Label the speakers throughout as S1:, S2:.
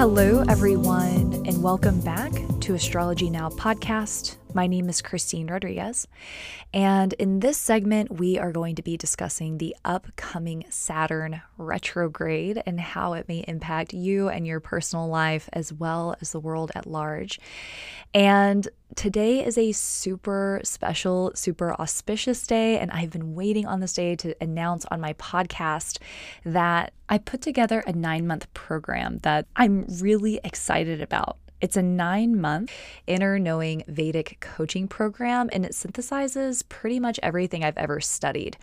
S1: Hello, everyone, and welcome back to Astrology Now podcast. My name is Christine Rodriguez, and in this segment, we are going to be discussing the upcoming Saturn retrograde and how it may impact you and your personal life as well as the world at large. And today is a super special, super auspicious day, and I've been waiting on this day to announce on my podcast that I put together a nine month program that I'm really excited about. It's a nine month inner knowing Vedic coaching program, and it synthesizes pretty much everything I've ever studied.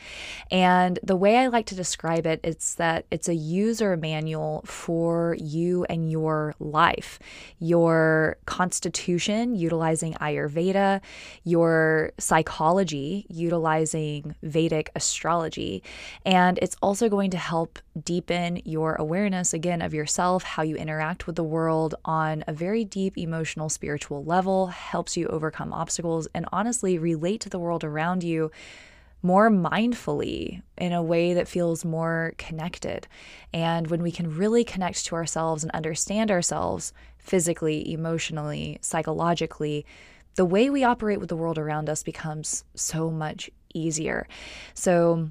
S1: And the way I like to describe it, it's that it's a user manual for you and your life, your constitution utilizing Ayurveda, your psychology utilizing Vedic astrology, and it's also going to help deepen your awareness again of yourself, how you interact with the world on a very deep emotional, spiritual level, helps you overcome obstacles, and honestly relate to the world around you more mindfully in a way that feels more connected. And when we can really connect to ourselves and understand ourselves physically, emotionally, psychologically, the way we operate with the world around us becomes so much easier. So,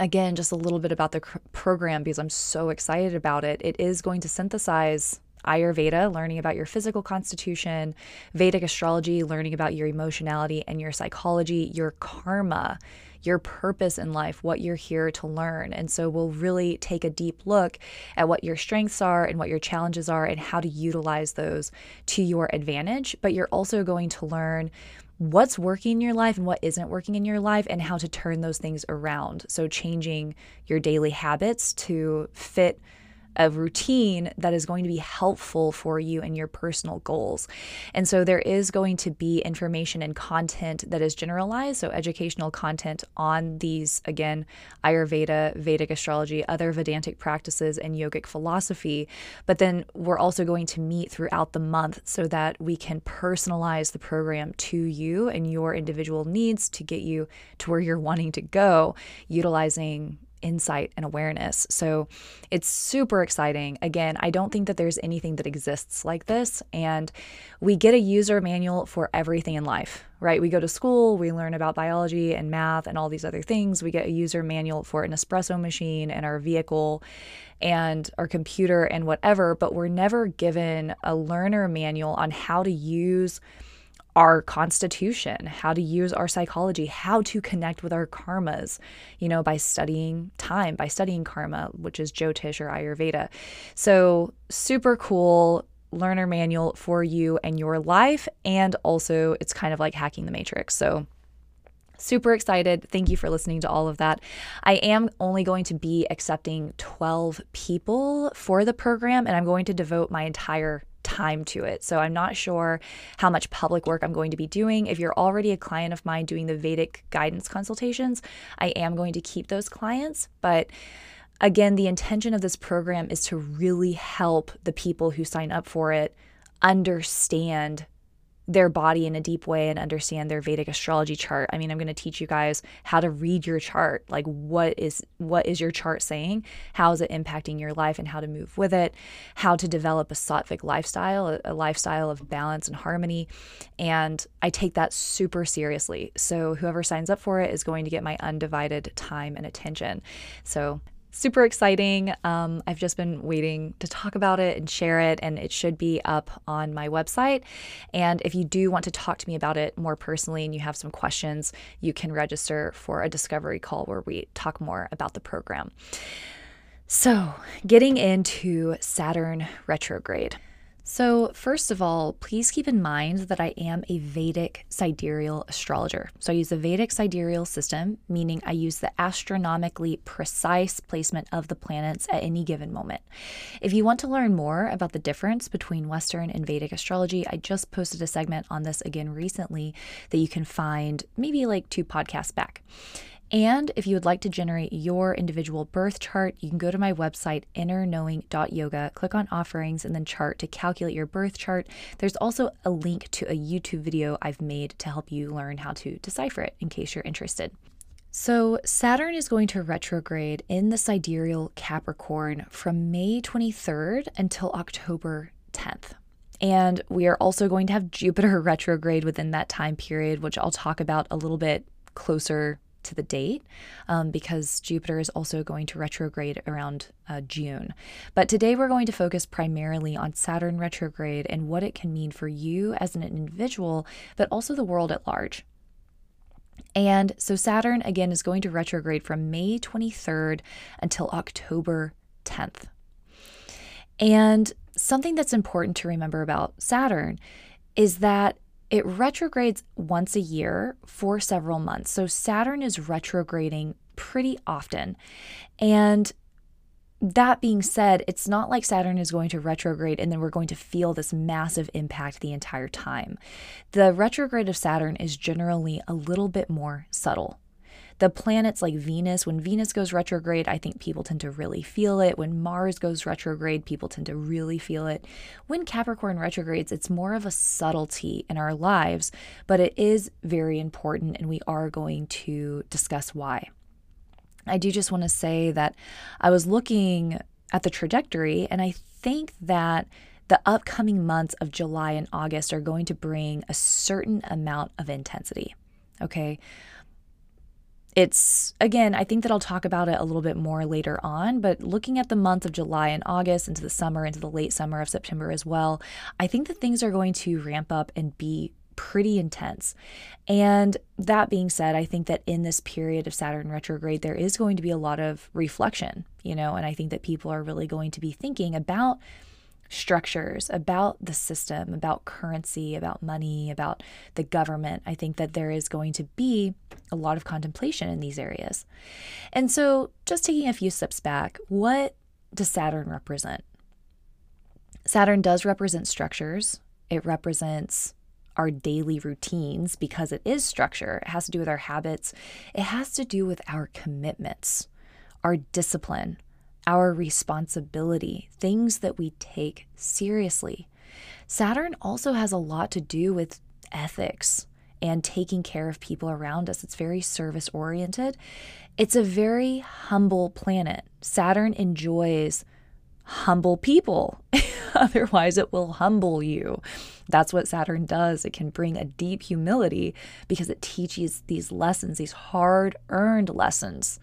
S1: again, just a little bit about the program because I'm so excited about it. It is going to synthesize Ayurveda, learning about your physical constitution, Vedic astrology, learning about your emotionality and your psychology, your karma, your purpose in life, what you're here to learn. And so we'll really take a deep look at what your strengths are and what your challenges are and how to utilize those to your advantage. But you're also going to learn what's working in your life and what isn't working in your life and how to turn those things around. So changing your daily habits to fit a routine that is going to be helpful for you and your personal goals. And so there is going to be information and content that is generalized, so educational content on these, again, Ayurveda, Vedic astrology, other Vedantic practices, and yogic philosophy. But then we're also going to meet throughout the month so that we can personalize the program to you and your individual needs to get you to where you're wanting to go, utilizing insight and awareness. So it's super exciting. Again, I don't think that there's anything that exists like this. And we get a user manual for everything in life, right? We go to school, we learn about biology and math and all these other things. We get a user manual for an espresso machine and our vehicle and our computer and whatever, but we're never given a learner manual on how to use our constitution, how to use our psychology, how to connect with our karmas, you know, by studying time, by studying karma, which is Jyotish or Ayurveda. So, super cool learner manual for you and your life. And also, it's kind of like hacking the matrix. So, Super excited. Thank you for listening to all of that. I am only going to be accepting 12 people for the program, and I'm going to devote my entire time to it. So I'm not sure how much public work I'm going to be doing. If you're already a client of mine doing the Vedic guidance consultations, I am going to keep those clients, but again, the intention of this program is to really help the people who sign up for it understand their body in a deep way and understand their Vedic astrology chart. I mean, I'm going to teach you guys how to read your chart. Like what is what is your chart saying? How is it impacting your life and how to move with it? How to develop a sattvic lifestyle, a, a lifestyle of balance and harmony. And I take that super seriously. So whoever signs up for it is going to get my undivided time and attention. So super exciting. Um, I've just been waiting to talk about it and share it, and it should be up on my website. And if you do want to talk to me about it more personally and you have some questions, you can register for a discovery call where we talk more about the program. So, getting into Saturn retrograde. So, first of all, please keep in mind that I am a Vedic sidereal astrologer. So, I use the Vedic sidereal system, meaning I use the astronomically precise placement of the planets at any given moment. If you want to learn more about the difference between Western and Vedic astrology, I just posted a segment on this again recently that you can find maybe like two podcasts back. And if you would like to generate your individual birth chart, you can go to my website, innerknowing.yoga, click on offerings, and then chart to calculate your birth chart. There's also a link to a YouTube video I've made to help you learn how to decipher it in case you're interested. So, Saturn is going to retrograde in the sidereal Capricorn from May 23rd until October 10th. And we are also going to have Jupiter retrograde within that time period, which I'll talk about a little bit closer to the date um, because Jupiter is also going to retrograde around uh, June. But today we're going to focus primarily on Saturn retrograde and what it can mean for you as an individual, but also the world at large. And so Saturn, again, is going to retrograde from May 23rd until October 10th. And something that's important to remember about Saturn is that it retrogrades once a year for several months. So Saturn is retrograding pretty often. And that being said, it's not like Saturn is going to retrograde and then we're going to feel this massive impact the entire time. The retrograde of Saturn is generally a little bit more subtle. The planets like Venus, when Venus goes retrograde, I think people tend to really feel it. When Mars goes retrograde, people tend to really feel it. When Capricorn retrogrades, it's more of a subtlety in our lives, but it is very important, and we are going to discuss why. I do just want to say that I was looking at the trajectory, and I think that the upcoming months of July and August are going to bring a certain amount of intensity. Okay. It's again, I think that I'll talk about it a little bit more later on, but looking at the month of July and August into the summer, into the late summer of September as well, I think that things are going to ramp up and be pretty intense. And that being said, I think that in this period of Saturn retrograde, there is going to be a lot of reflection, you know, and I think that people are really going to be thinking about structures, about the system, about currency, about money, about the government. I think that there is going to be a lot of contemplation in these areas. And so, just taking a few steps back, what does Saturn represent? Saturn does represent structures, it represents our daily routines because it is structure. It has to do with our habits, it has to do with our commitments, our discipline, our responsibility, things that we take seriously. Saturn also has a lot to do with ethics and taking care of people around us. It's very service oriented. It's a very humble planet. Saturn enjoys humble people. Otherwise, it will humble you. That's what Saturn does. It can bring a deep humility because it teaches these lessons, these hard earned lessons.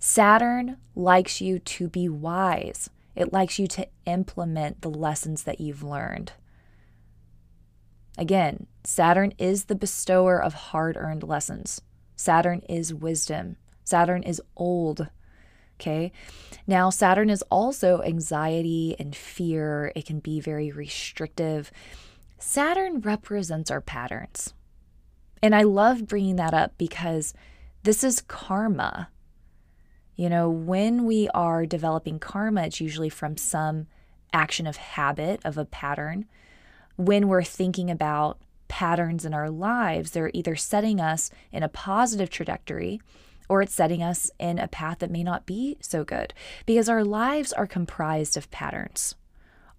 S1: Saturn likes you to be wise, it likes you to implement the lessons that you've learned. Again, Saturn is the bestower of hard earned lessons. Saturn is wisdom. Saturn is old. Okay. Now, Saturn is also anxiety and fear. It can be very restrictive. Saturn represents our patterns. And I love bringing that up because this is karma. You know, when we are developing karma, it's usually from some action of habit, of a pattern. When we're thinking about patterns in our lives, they're either setting us in a positive trajectory or it's setting us in a path that may not be so good because our lives are comprised of patterns.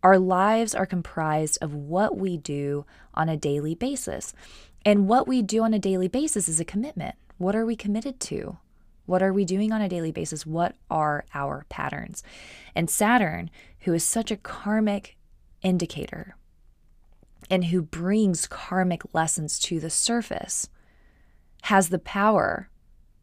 S1: Our lives are comprised of what we do on a daily basis. And what we do on a daily basis is a commitment. What are we committed to? What are we doing on a daily basis? What are our patterns? And Saturn, who is such a karmic indicator and who brings karmic lessons to the surface, has the power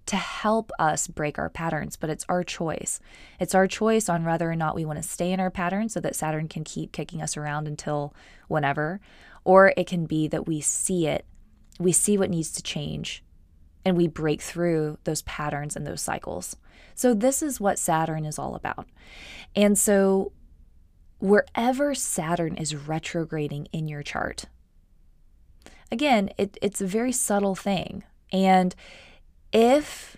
S1: to help us break our patterns, but it's our choice. It's our choice on whether or not we want to stay in our pattern so that Saturn can keep kicking us around until whenever, or it can be that we see it, we see what needs to change, and we break through those patterns and those cycles. So, this is what Saturn is all about. And so, wherever Saturn is retrograding in your chart, again, it, it's a very subtle thing. And if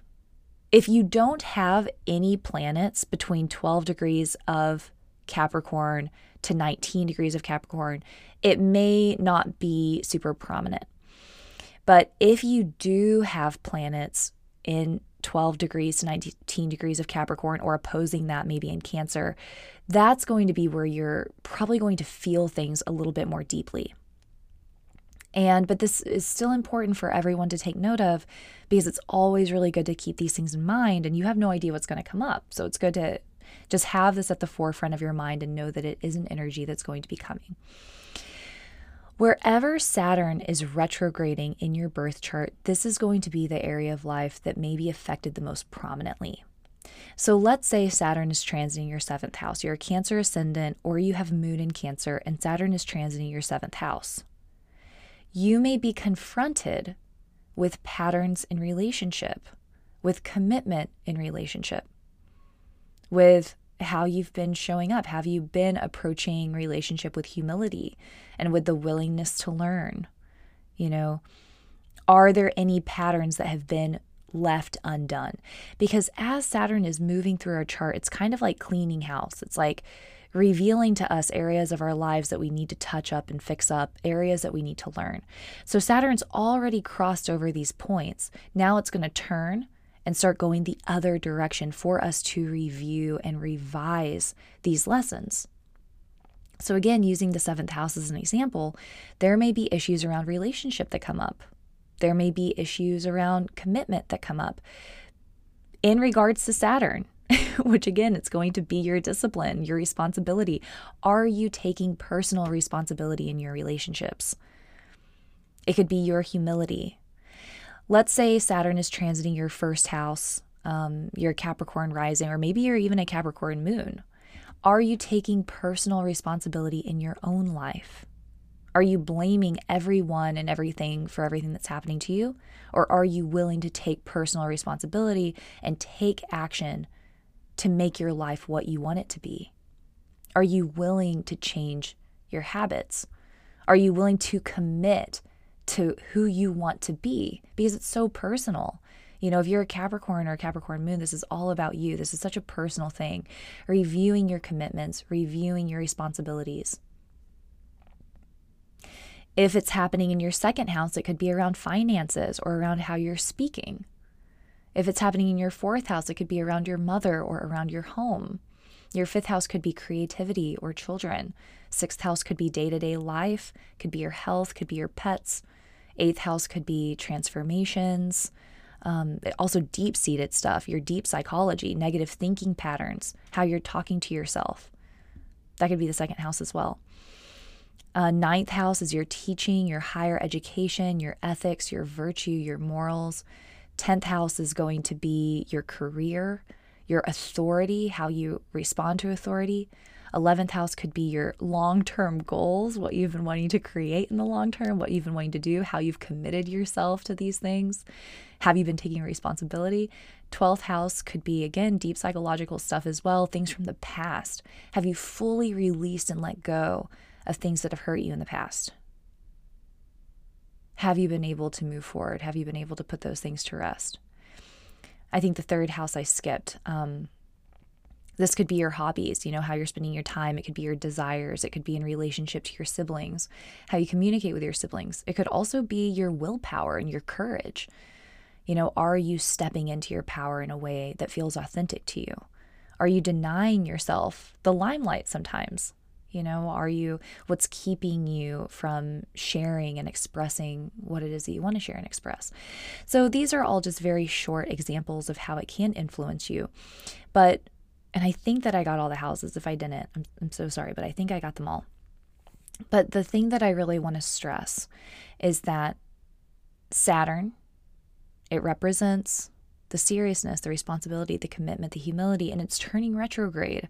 S1: if you don't have any planets between 12 degrees of Capricorn to 19 degrees of Capricorn, it may not be super prominent. But if you do have planets in 12 degrees to 19 degrees of Capricorn or opposing that maybe in Cancer, that's going to be where you're probably going to feel things a little bit more deeply. And but this is still important for everyone to take note of because it's always really good to keep these things in mind and you have no idea what's going to come up. So it's good to just have this at the forefront of your mind and know that it is an energy that's going to be coming. Wherever Saturn is retrograding in your birth chart, this is going to be the area of life that may be affected the most prominently. So let's say Saturn is transiting your seventh house. You're a Cancer ascendant, or you have Moon in Cancer, and Saturn is transiting your seventh house. You may be confronted with patterns in relationship, with commitment in relationship, with how you've been showing up. Have you been approaching relationship with humility and with the willingness to learn? You know, are there any patterns that have been left undone? Because as Saturn is moving through our chart, it's kind of like cleaning house. It's like revealing to us areas of our lives that we need to touch up and fix up, areas that we need to learn. So Saturn's already crossed over these points. Now it's going to turn and start going the other direction for us to review and revise these lessons. So, again, using the seventh house as an example, there may be issues around relationship that come up. There may be issues around commitment that come up in regards to Saturn, which again, it's going to be your discipline, your responsibility. Are you taking personal responsibility in your relationships? It could be your humility let's say Saturn is transiting your first house, um, your Capricorn rising, or maybe you're even a Capricorn moon. Are you taking personal responsibility in your own life? Are you blaming everyone and everything for everything that's happening to you? Or are you willing to take personal responsibility and take action to make your life what you want it to be? Are you willing to change your habits? Are you willing to commit to who you want to be because it's so personal. You know, if you're a Capricorn or a Capricorn moon, this is all about you. This is such a personal thing. Reviewing your commitments, reviewing your responsibilities. If it's happening in your second house, it could be around finances or around how you're speaking. If it's happening in your fourth house, it could be around your mother or around your home. Your fifth house could be creativity or children. Sixth house could be day to day life, could be your health, could be your pets, Eighth house could be transformations, um, also deep seated stuff, your deep psychology, negative thinking patterns, how you're talking to yourself. That could be the second house as well. Uh, ninth house is your teaching, your higher education, your ethics, your virtue, your morals. Tenth house is going to be your career, your authority, how you respond to authority. 11th house could be your long term goals, what you've been wanting to create in the long term, what you've been wanting to do, how you've committed yourself to these things. Have you been taking responsibility? 12th house could be, again, deep psychological stuff as well, things from the past. Have you fully released and let go of things that have hurt you in the past? Have you been able to move forward? Have you been able to put those things to rest? I think the third house I skipped. Um, this could be your hobbies, you know, how you're spending your time. It could be your desires. It could be in relationship to your siblings, how you communicate with your siblings. It could also be your willpower and your courage. You know, are you stepping into your power in a way that feels authentic to you? Are you denying yourself the limelight sometimes? You know, are you what's keeping you from sharing and expressing what it is that you want to share and express? So, these are all just very short examples of how it can influence you. But and I think that I got all the houses. If I didn't, I'm, I'm so sorry, but I think I got them all. But the thing that I really want to stress is that Saturn, it represents the seriousness, the responsibility, the commitment, the humility, and it's turning retrograde.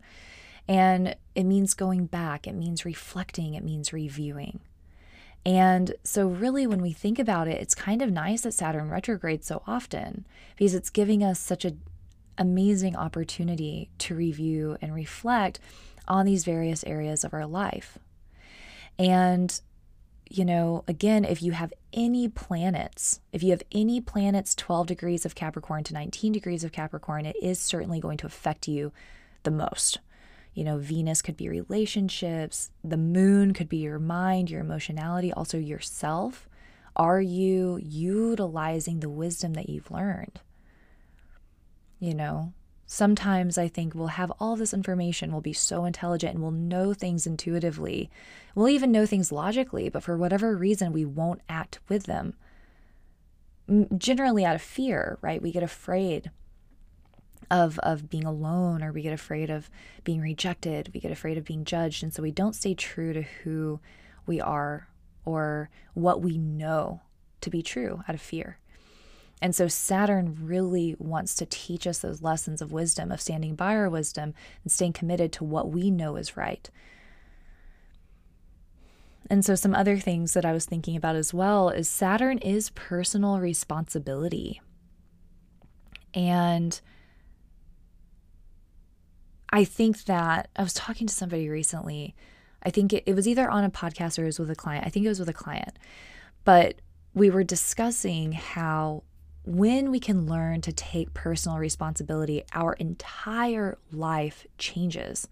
S1: And it means going back, it means reflecting, it means reviewing. And so, really, when we think about it, it's kind of nice that Saturn retrogrades so often because it's giving us such a amazing opportunity to review and reflect on these various areas of our life. And, you know, again, if you have any planets, if you have any planets 12 degrees of Capricorn to 19 degrees of Capricorn, it is certainly going to affect you the most. You know, Venus could be relationships, the moon could be your mind, your emotionality, also yourself. Are you utilizing the wisdom that you've learned? You know? Sometimes I think we'll have all this information, we'll be so intelligent, and we'll know things intuitively. We'll even know things logically, but for whatever reason, we won't act with them. Generally, out of fear, right? We get afraid of of being alone or we get afraid of being rejected we get afraid of being judged and so we don't stay true to who we are or what we know to be true out of fear and so Saturn really wants to teach us those lessons of wisdom, of standing by our wisdom and staying committed to what we know is right. And so, some other things that I was thinking about as well is Saturn is personal responsibility. And I think that I was talking to somebody recently. I think it, it was either on a podcast or it was with a client. I think it was with a client. But we were discussing how when we can learn to take personal responsibility, our entire life changes.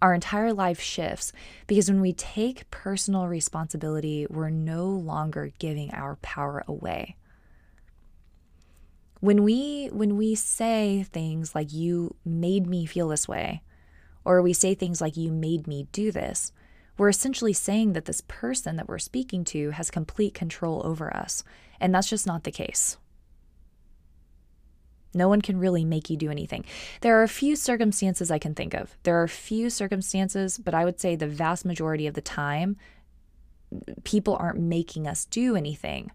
S1: Our entire life shifts because when we take personal responsibility, we're no longer giving our power away. When we when we say things like you made me feel this way or we say things like you made me do this, we're essentially saying that this person that we're speaking to has complete control over us, and that's just not the case. No one can really make you do anything. There are a few circumstances I can think of. There are a few circumstances, but I would say the vast majority of the time, people aren't making us do anything.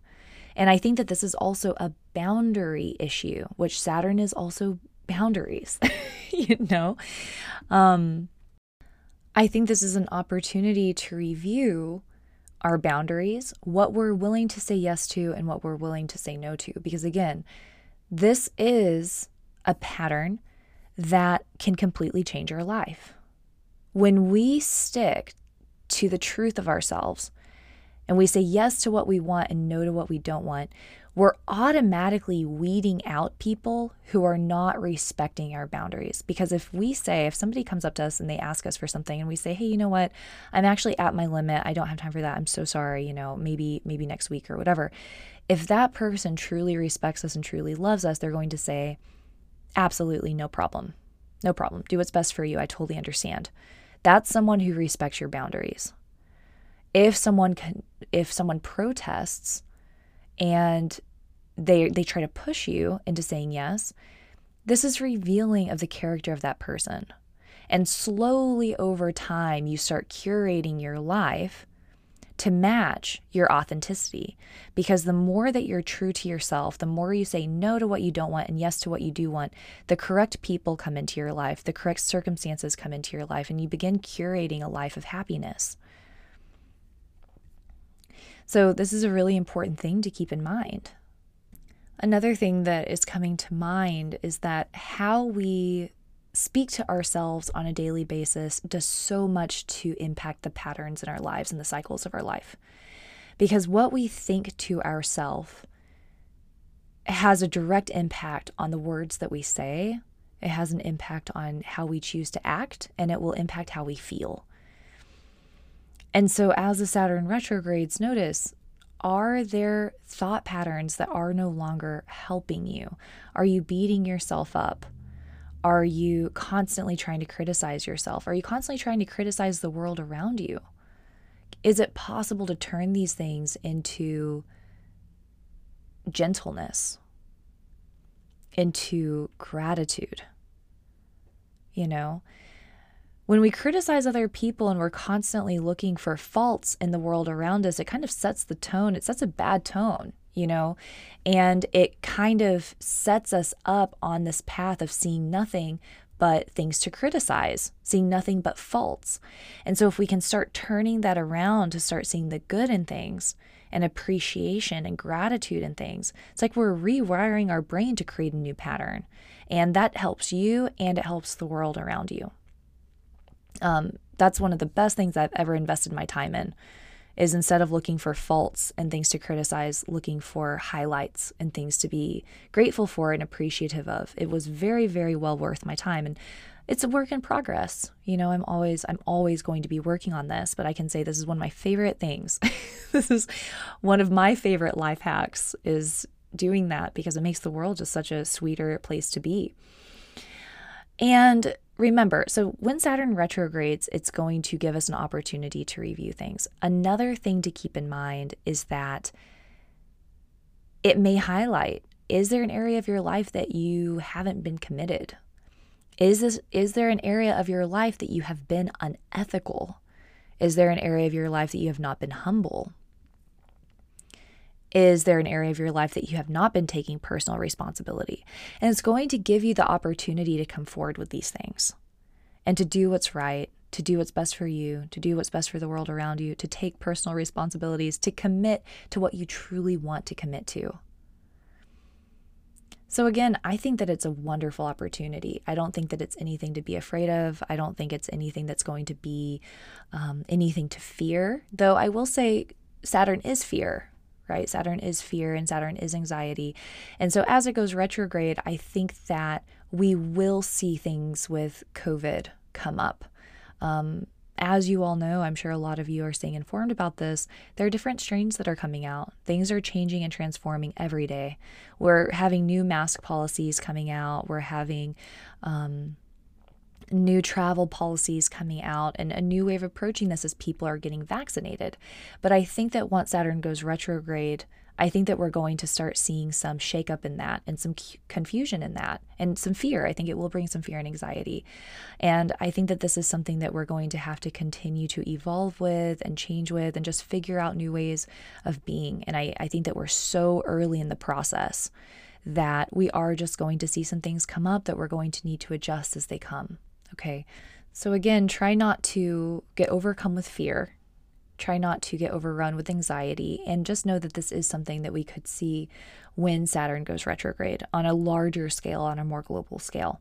S1: And I think that this is also a boundary issue, which Saturn is also boundaries, you know? Um, I think this is an opportunity to review our boundaries, what we're willing to say yes to, and what we're willing to say no to. Because again, this is a pattern that can completely change our life. When we stick to the truth of ourselves and we say yes to what we want and no to what we don't want, we're automatically weeding out people who are not respecting our boundaries. Because if we say, if somebody comes up to us and they ask us for something and we say, hey, you know what, I'm actually at my limit. I don't have time for that. I'm so sorry. You know, maybe, maybe next week or whatever. If that person truly respects us and truly loves us, they're going to say, absolutely no problem. No problem. Do what's best for you. I totally understand. That's someone who respects your boundaries. If someone can, if someone protests and they they try to push you into saying yes, this is revealing of the character of that person. And slowly over time, you start curating your life to match your authenticity. Because the more that you're true to yourself, the more you say no to what you don't want and yes to what you do want, the correct people come into your life, the correct circumstances come into your life, and you begin curating a life of happiness. So, this is a really important thing to keep in mind. Another thing that is coming to mind is that how we speak to ourselves on a daily basis does so much to impact the patterns in our lives and the cycles of our life. Because what we think to ourselves has a direct impact on the words that we say. It has an impact on how we choose to act, and it will impact how we feel. And so, as the Saturn retrogrades, notice are there thought patterns that are no longer helping you? Are you beating yourself up? Are you constantly trying to criticize yourself? Are you constantly trying to criticize the world around you? Is it possible to turn these things into gentleness, into gratitude? You know, when we criticize other people and we're constantly looking for faults in the world around us, it kind of sets the tone. It sets a bad tone you know? And it kind of sets us up on this path of seeing nothing but things to criticize, seeing nothing but faults. And so, if we can start turning that around to start seeing the good in things and appreciation and gratitude in things, it's like we're rewiring our brain to create a new pattern. And that helps you and it helps the world around you. Um, that's one of the best things I've ever invested my time in is instead of looking for faults and things to criticize, looking for highlights and things to be grateful for and appreciative of. It was very, very well worth my time. And it's a work in progress. You know, I'm always I'm always going to be working on this, but I can say this is one of my favorite things. this is one of my favorite life hacks is doing that because it makes the world just such a sweeter place to be. And remember, so when Saturn retrogrades, it's going to give us an opportunity to review things. Another thing to keep in mind is that it may highlight is there an area of your life that you haven't been committed? Is this is there an area of your life that you have been unethical? Is there an area of your life that you have not been humble? Is there an area of your life that you have not been taking personal responsibility? And it's going to give you the opportunity to come forward with these things and to do what's right, to do what's best for you, to do what's best for the world around you, to take personal responsibilities, to commit to what you truly want to commit to. So, again, I think that it's a wonderful opportunity. I don't think that it's anything to be afraid of. I don't think it's anything that's going to be um, anything to fear. Though I will say Saturn is fear, right? Saturn is fear and Saturn is anxiety. And so, as it goes retrograde, I think that we will see things with COVID come up. Um, as you all know, I'm sure a lot of you are staying informed about this. There are different strains that are coming out. Things are changing and transforming every day. We're having new mask policies coming out. We're having um, new travel policies coming out and a new way of approaching this as people are getting vaccinated. But I think that once Saturn goes retrograde, I think that we're going to start seeing some shakeup in that and some confusion in that and some fear. I think it will bring some fear and anxiety. And I think that this is something that we're going to have to continue to evolve with and change with and just figure out new ways of being. And I, I think that we're so early in the process that we are just going to see some things come up that we're going to need to adjust as they come. Okay. So, again, try not to get overcome with fear Try not to get overrun with anxiety and just know that this is something that we could see when Saturn goes retrograde on a larger scale, on a more global scale.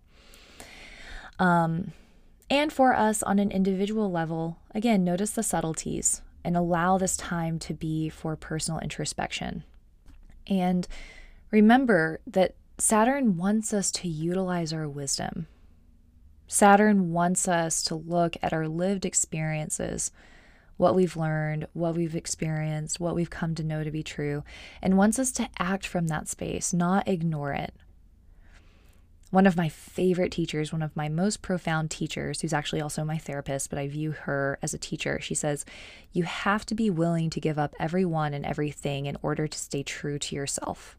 S1: Um, and for us on an individual level, again, notice the subtleties and allow this time to be for personal introspection. And remember that Saturn wants us to utilize our wisdom. Saturn wants us to look at our lived experiences what we've learned, what we've experienced, what we've come to know to be true, and wants us to act from that space, not ignore it. One of my favorite teachers, one of my most profound teachers, who's actually also my therapist, but I view her as a teacher, she says, You have to be willing to give up everyone and everything in order to stay true to yourself.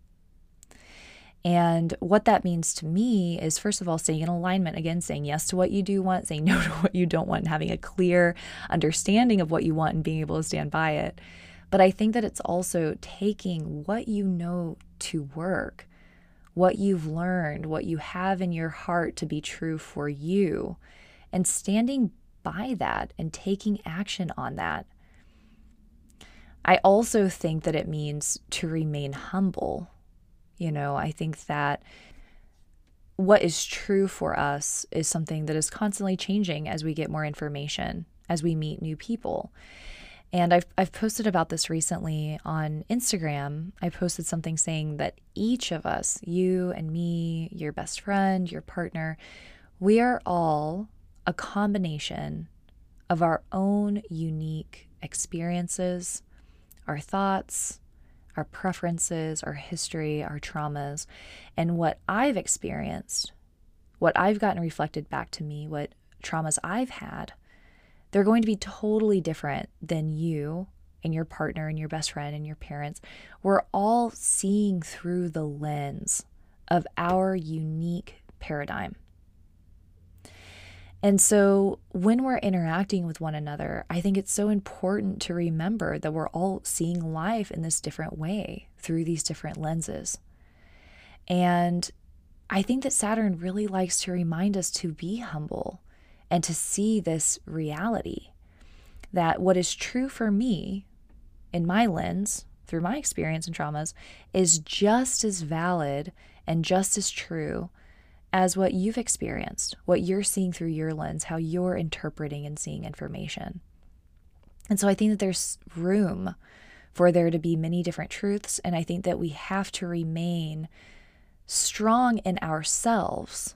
S1: And what that means to me is, first of all, staying in alignment, again, saying yes to what you do want, saying no to what you don't want, and having a clear understanding of what you want and being able to stand by it. But I think that it's also taking what you know to work, what you've learned, what you have in your heart to be true for you, and standing by that and taking action on that. I also think that it means to remain humble you know, I think that what is true for us is something that is constantly changing as we get more information, as we meet new people. And I've, I've posted about this recently on Instagram. I posted something saying that each of us, you and me, your best friend, your partner, we are all a combination of our own unique experiences, our thoughts, our preferences, our history, our traumas, and what I've experienced, what I've gotten reflected back to me, what traumas I've had, they're going to be totally different than you and your partner and your best friend and your parents. We're all seeing through the lens of our unique paradigm. And so when we're interacting with one another, I think it's so important to remember that we're all seeing life in this different way through these different lenses. And I think that Saturn really likes to remind us to be humble and to see this reality that what is true for me in my lens through my experience and traumas is just as valid and just as true as what you've experienced, what you're seeing through your lens, how you're interpreting and seeing information. And so I think that there's room for there to be many different truths. And I think that we have to remain strong in ourselves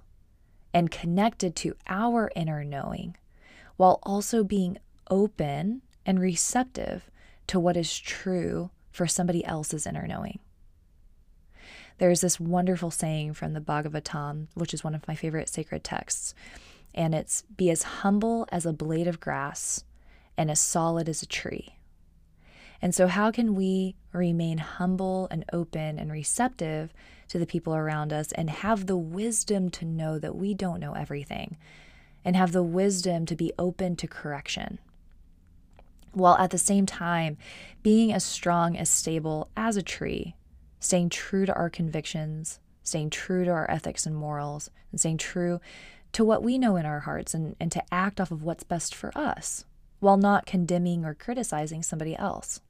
S1: and connected to our inner knowing while also being open and receptive to what is true for somebody else's inner knowing. There's this wonderful saying from the Bhagavatam, which is one of my favorite sacred texts, and it's be as humble as a blade of grass and as solid as a tree. And so, how can we remain humble and open and receptive to the people around us and have the wisdom to know that we don't know everything and have the wisdom to be open to correction? While at the same time being as strong, as stable as a tree, staying true to our convictions, staying true to our ethics and morals, and staying true to what we know in our hearts and, and to act off of what's best for us while not condemning or criticizing somebody else.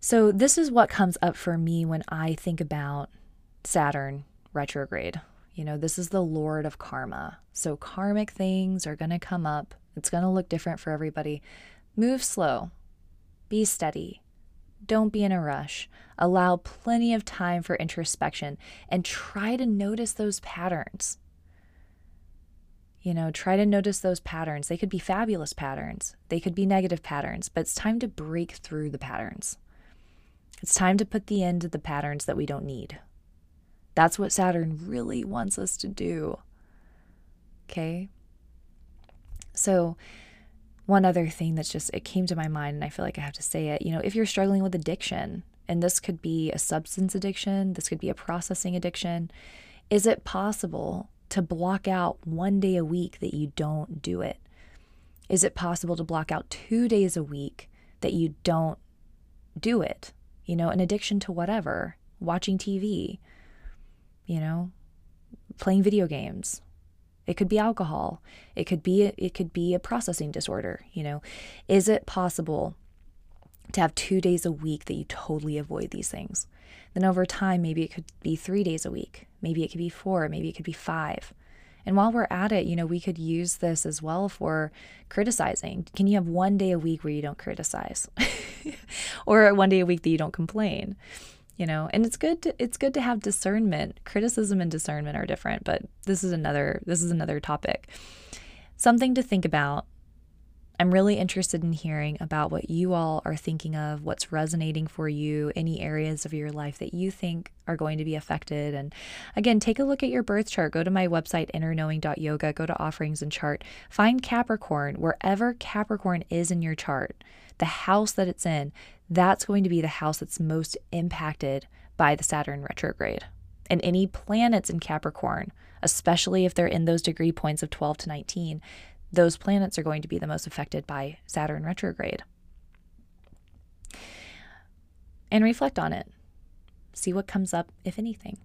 S1: So, this is what comes up for me when I think about Saturn retrograde. You know, this is the Lord of karma. So, karmic things are going to come up. It's going to look different for everybody. Move slow, be steady, don't be in a rush. Allow plenty of time for introspection and try to notice those patterns. You know, try to notice those patterns. They could be fabulous patterns, they could be negative patterns, but it's time to break through the patterns. It's time to put the end to the patterns that we don't need. That's what Saturn really wants us to do. Okay? So, one other thing that's just, it came to my mind and I feel like I have to say it. You know, if you're struggling with addiction, and this could be a substance addiction, this could be a processing addiction, is it possible to block out one day a week that you don't do it? Is it possible to block out two days a week that you don't do it? you know, an addiction to whatever, watching TV, you know, playing video games. It could be alcohol. It could be it could be a processing disorder, you know. Is it possible to have 2 days a week that you totally avoid these things? Then over time maybe it could be 3 days a week. Maybe it could be 4, maybe it could be 5. And while we're at it, you know, we could use this as well for criticizing. Can you have one day a week where you don't criticize? or one day a week that you don't complain? You know, and it's good to it's good to have discernment. Criticism and discernment are different, but this is another this is another topic. Something to think about I'm really interested in hearing about what you all are thinking of, what's resonating for you, any areas of your life that you think are going to be affected. And again, take a look at your birth chart. Go to my website, innerknowing.yoga, go to offerings and chart. Find Capricorn wherever Capricorn is in your chart, the house that it's in, that's going to be the house that's most impacted by the Saturn retrograde. And any planets in Capricorn, especially if they're in those degree points of 12 to 19, those planets are going to be the most affected by Saturn retrograde. And reflect on it. See what comes up, if anything.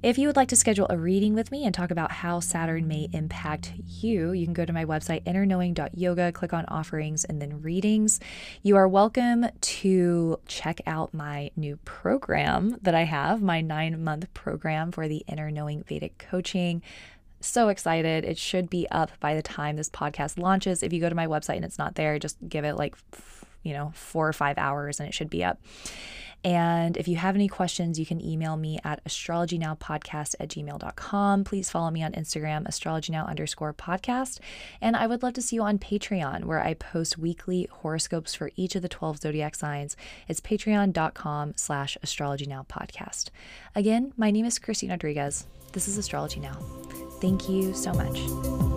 S1: If you would like to schedule a reading with me and talk about how Saturn may impact you, you can go to my website, innerknowing.yoga, click on offerings and then readings. You are welcome to check out my new program that I have, my nine month program for the Inner Knowing Vedic Coaching so excited. It should be up by the time this podcast launches. If you go to my website and it's not there, just give it like, you know, four or five hours and it should be up. And if you have any questions, you can email me at astrologynowpodcast at gmail.com. Please follow me on Instagram, astrologynow underscore podcast. And I would love to see you on Patreon, where I post weekly horoscopes for each of the 12 zodiac signs. It's patreon.com slash astrologynowpodcast. Again, my name is Christine Rodriguez. This is Astrology Now. Thank you so much.